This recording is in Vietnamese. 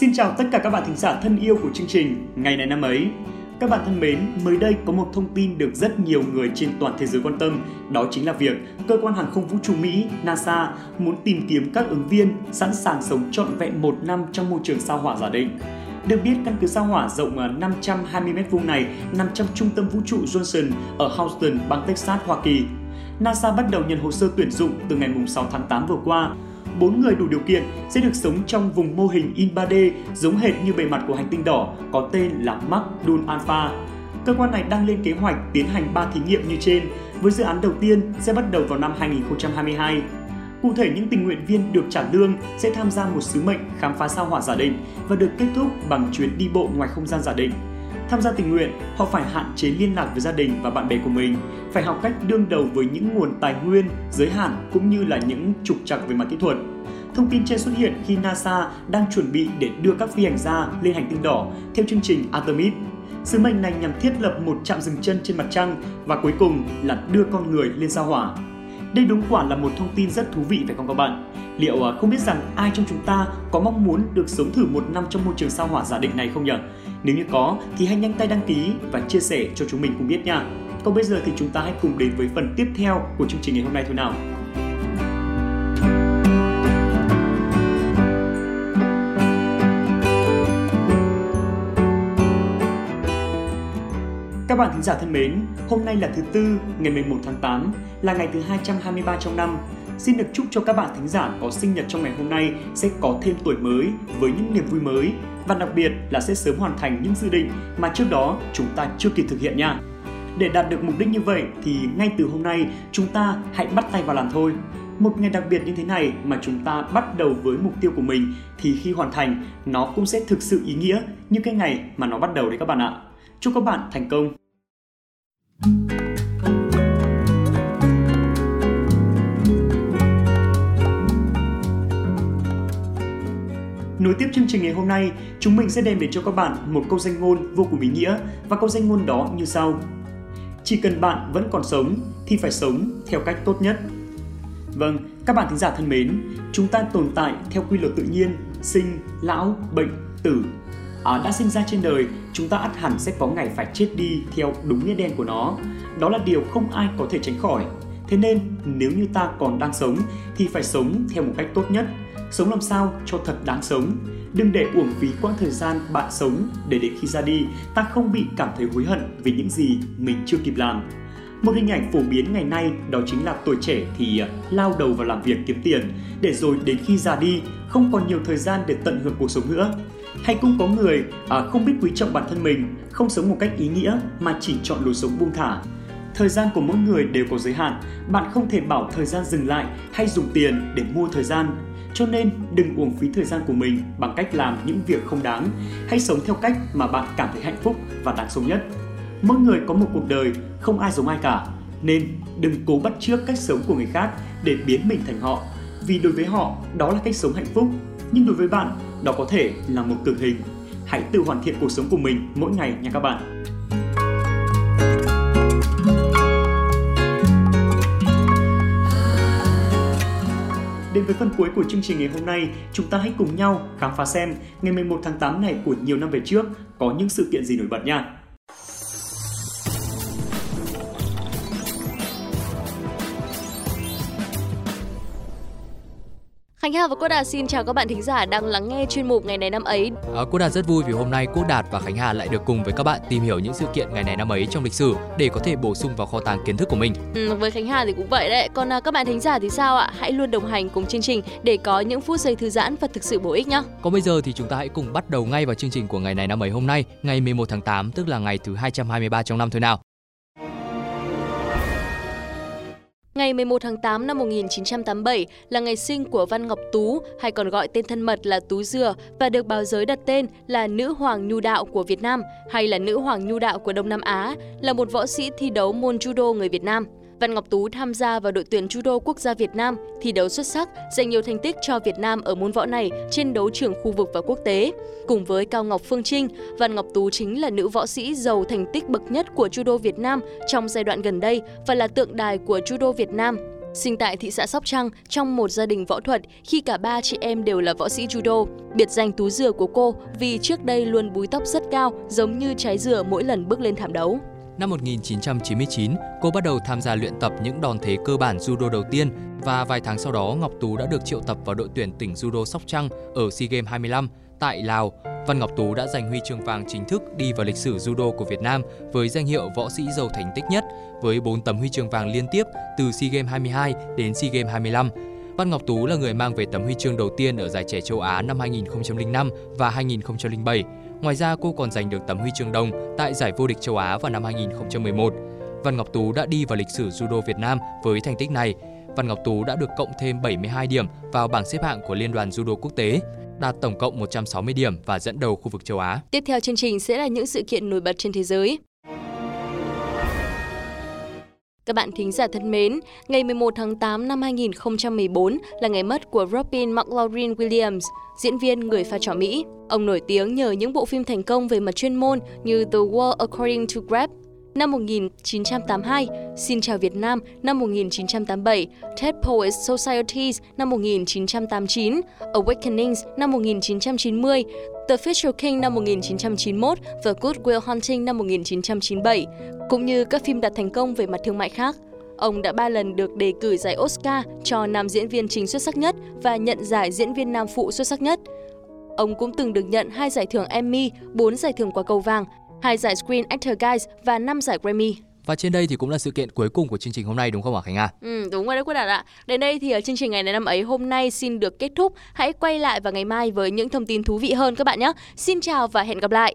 Xin chào tất cả các bạn thính giả thân yêu của chương trình Ngày này năm ấy. Các bạn thân mến, mới đây có một thông tin được rất nhiều người trên toàn thế giới quan tâm, đó chính là việc cơ quan hàng không vũ trụ Mỹ NASA muốn tìm kiếm các ứng viên sẵn sàng sống trọn vẹn một năm trong môi trường sao hỏa giả định. Được biết, căn cứ sao hỏa rộng à, 520 m2 này nằm trong trung tâm vũ trụ Johnson ở Houston, bang Texas, Hoa Kỳ. NASA bắt đầu nhận hồ sơ tuyển dụng từ ngày 6 tháng 8 vừa qua 4 người đủ điều kiện sẽ được sống trong vùng mô hình in 3D giống hệt như bề mặt của hành tinh đỏ có tên là Magdul Alpha. Cơ quan này đang lên kế hoạch tiến hành 3 thí nghiệm như trên, với dự án đầu tiên sẽ bắt đầu vào năm 2022. Cụ thể, những tình nguyện viên được trả lương sẽ tham gia một sứ mệnh khám phá sao hỏa giả định và được kết thúc bằng chuyến đi bộ ngoài không gian giả định. Tham gia tình nguyện, họ phải hạn chế liên lạc với gia đình và bạn bè của mình, phải học cách đương đầu với những nguồn tài nguyên, giới hạn cũng như là những trục trặc về mặt kỹ thuật. Thông tin trên xuất hiện khi NASA đang chuẩn bị để đưa các phi hành gia lên hành tinh đỏ theo chương trình Artemis. Sứ mệnh này nhằm thiết lập một trạm dừng chân trên mặt trăng và cuối cùng là đưa con người lên sao hỏa. Đây đúng quả là một thông tin rất thú vị phải không các bạn? Liệu à, không biết rằng ai trong chúng ta có mong muốn được sống thử một năm trong môi trường sao hỏa giả định này không nhỉ? Nếu như có thì hãy nhanh tay đăng ký và chia sẻ cho chúng mình cùng biết nha. Còn bây giờ thì chúng ta hãy cùng đến với phần tiếp theo của chương trình ngày hôm nay thôi nào. Các bạn thính giả thân mến, hôm nay là thứ tư, ngày 11 tháng 8, là ngày thứ 223 trong năm. Xin được chúc cho các bạn thính giả có sinh nhật trong ngày hôm nay sẽ có thêm tuổi mới với những niềm vui mới và đặc biệt là sẽ sớm hoàn thành những dự định mà trước đó chúng ta chưa kịp thực hiện nha. Để đạt được mục đích như vậy thì ngay từ hôm nay chúng ta hãy bắt tay vào làm thôi. Một ngày đặc biệt như thế này mà chúng ta bắt đầu với mục tiêu của mình thì khi hoàn thành, nó cũng sẽ thực sự ý nghĩa như cái ngày mà nó bắt đầu đấy các bạn ạ. Chúc các bạn thành công! Nối tiếp chương trình ngày hôm nay, chúng mình sẽ đem đến cho các bạn một câu danh ngôn vô cùng ý nghĩa và câu danh ngôn đó như sau. Chỉ cần bạn vẫn còn sống thì phải sống theo cách tốt nhất. Vâng, các bạn thính giả thân mến, chúng ta tồn tại theo quy luật tự nhiên, sinh, lão, bệnh, tử. À, đã sinh ra trên đời, chúng ta ắt hẳn sẽ có ngày phải chết đi theo đúng nghĩa đen của nó. Đó là điều không ai có thể tránh khỏi. Thế nên, nếu như ta còn đang sống thì phải sống theo một cách tốt nhất, sống làm sao cho thật đáng sống. Đừng để uổng phí quãng thời gian bạn sống để đến khi ra đi, ta không bị cảm thấy hối hận vì những gì mình chưa kịp làm. Một hình ảnh phổ biến ngày nay đó chính là tuổi trẻ thì à, lao đầu vào làm việc kiếm tiền, để rồi đến khi già đi không còn nhiều thời gian để tận hưởng cuộc sống nữa. Hay cũng có người à, không biết quý trọng bản thân mình, không sống một cách ý nghĩa mà chỉ chọn lối sống buông thả. Thời gian của mỗi người đều có giới hạn, bạn không thể bảo thời gian dừng lại hay dùng tiền để mua thời gian cho nên đừng uổng phí thời gian của mình bằng cách làm những việc không đáng. Hãy sống theo cách mà bạn cảm thấy hạnh phúc và đáng sống nhất. Mỗi người có một cuộc đời, không ai giống ai cả. Nên đừng cố bắt chước cách sống của người khác để biến mình thành họ. Vì đối với họ, đó là cách sống hạnh phúc. Nhưng đối với bạn, đó có thể là một cực hình. Hãy tự hoàn thiện cuộc sống của mình mỗi ngày nha các bạn. Đến với phần cuối của chương trình ngày hôm nay, chúng ta hãy cùng nhau khám phá xem ngày 11 tháng 8 này của nhiều năm về trước có những sự kiện gì nổi bật nha. Khánh Hà và Quốc Đạt xin chào các bạn thính giả đang lắng nghe chuyên mục ngày này năm ấy. À, Quốc Đạt rất vui vì hôm nay Quốc Đạt và Khánh Hà lại được cùng với các bạn tìm hiểu những sự kiện ngày này năm ấy trong lịch sử để có thể bổ sung vào kho tàng kiến thức của mình. Ừ, với Khánh Hà thì cũng vậy đấy. Còn à, các bạn thính giả thì sao ạ? Hãy luôn đồng hành cùng chương trình để có những phút giây thư giãn và thực sự bổ ích nhé. Còn bây giờ thì chúng ta hãy cùng bắt đầu ngay vào chương trình của ngày này năm ấy hôm nay, ngày 11 tháng 8 tức là ngày thứ 223 trong năm thôi nào. Ngày 11 tháng 8 năm 1987 là ngày sinh của Văn Ngọc Tú, hay còn gọi tên thân mật là Tú Dừa và được báo giới đặt tên là Nữ Hoàng Nhu Đạo của Việt Nam hay là Nữ Hoàng Nhu Đạo của Đông Nam Á, là một võ sĩ thi đấu môn judo người Việt Nam. Văn Ngọc Tú tham gia vào đội tuyển judo quốc gia Việt Nam, thi đấu xuất sắc, giành nhiều thành tích cho Việt Nam ở môn võ này trên đấu trường khu vực và quốc tế. Cùng với Cao Ngọc Phương Trinh, Văn Ngọc Tú chính là nữ võ sĩ giàu thành tích bậc nhất của judo Việt Nam trong giai đoạn gần đây và là tượng đài của judo Việt Nam. Sinh tại thị xã Sóc Trăng trong một gia đình võ thuật khi cả ba chị em đều là võ sĩ judo. Biệt danh tú dừa của cô vì trước đây luôn búi tóc rất cao giống như trái dừa mỗi lần bước lên thảm đấu. Năm 1999, cô bắt đầu tham gia luyện tập những đòn thế cơ bản judo đầu tiên và vài tháng sau đó Ngọc Tú đã được triệu tập vào đội tuyển tỉnh judo Sóc Trăng ở SEA Games 25 tại Lào. Văn Ngọc Tú đã giành huy chương vàng chính thức đi vào lịch sử judo của Việt Nam với danh hiệu võ sĩ giàu thành tích nhất với 4 tấm huy chương vàng liên tiếp từ SEA Games 22 đến SEA Games 25. Văn Ngọc Tú là người mang về tấm huy chương đầu tiên ở giải trẻ châu Á năm 2005 và 2007. Ngoài ra, cô còn giành được tấm huy chương đồng tại giải vô địch châu Á vào năm 2011. Văn Ngọc Tú đã đi vào lịch sử judo Việt Nam với thành tích này. Văn Ngọc Tú đã được cộng thêm 72 điểm vào bảng xếp hạng của Liên đoàn Judo Quốc tế, đạt tổng cộng 160 điểm và dẫn đầu khu vực châu Á. Tiếp theo chương trình sẽ là những sự kiện nổi bật trên thế giới. Các bạn thính giả thân mến, ngày 11 tháng 8 năm 2014 là ngày mất của Robin McLaurin Williams, diễn viên người pha trò Mỹ. Ông nổi tiếng nhờ những bộ phim thành công về mặt chuyên môn như The World According to Grab, năm 1982, Xin chào Việt Nam năm 1987, Ted Poets Societies năm 1989, Awakenings năm 1990, The Fisher King năm 1991 và Good Will Hunting năm 1997, cũng như các phim đạt thành công về mặt thương mại khác. Ông đã ba lần được đề cử giải Oscar cho nam diễn viên chính xuất sắc nhất và nhận giải diễn viên nam phụ xuất sắc nhất. Ông cũng từng được nhận hai giải thưởng Emmy, 4 giải thưởng quả cầu vàng, hai giải Screen Actor Guild và 5 giải Grammy. Và trên đây thì cũng là sự kiện cuối cùng của chương trình hôm nay đúng không hả Khánh Hà? Ừ, đúng rồi đấy Quốc Đạt ạ. Đến đây thì ở chương trình ngày này năm ấy hôm nay xin được kết thúc. Hãy quay lại vào ngày mai với những thông tin thú vị hơn các bạn nhé. Xin chào và hẹn gặp lại.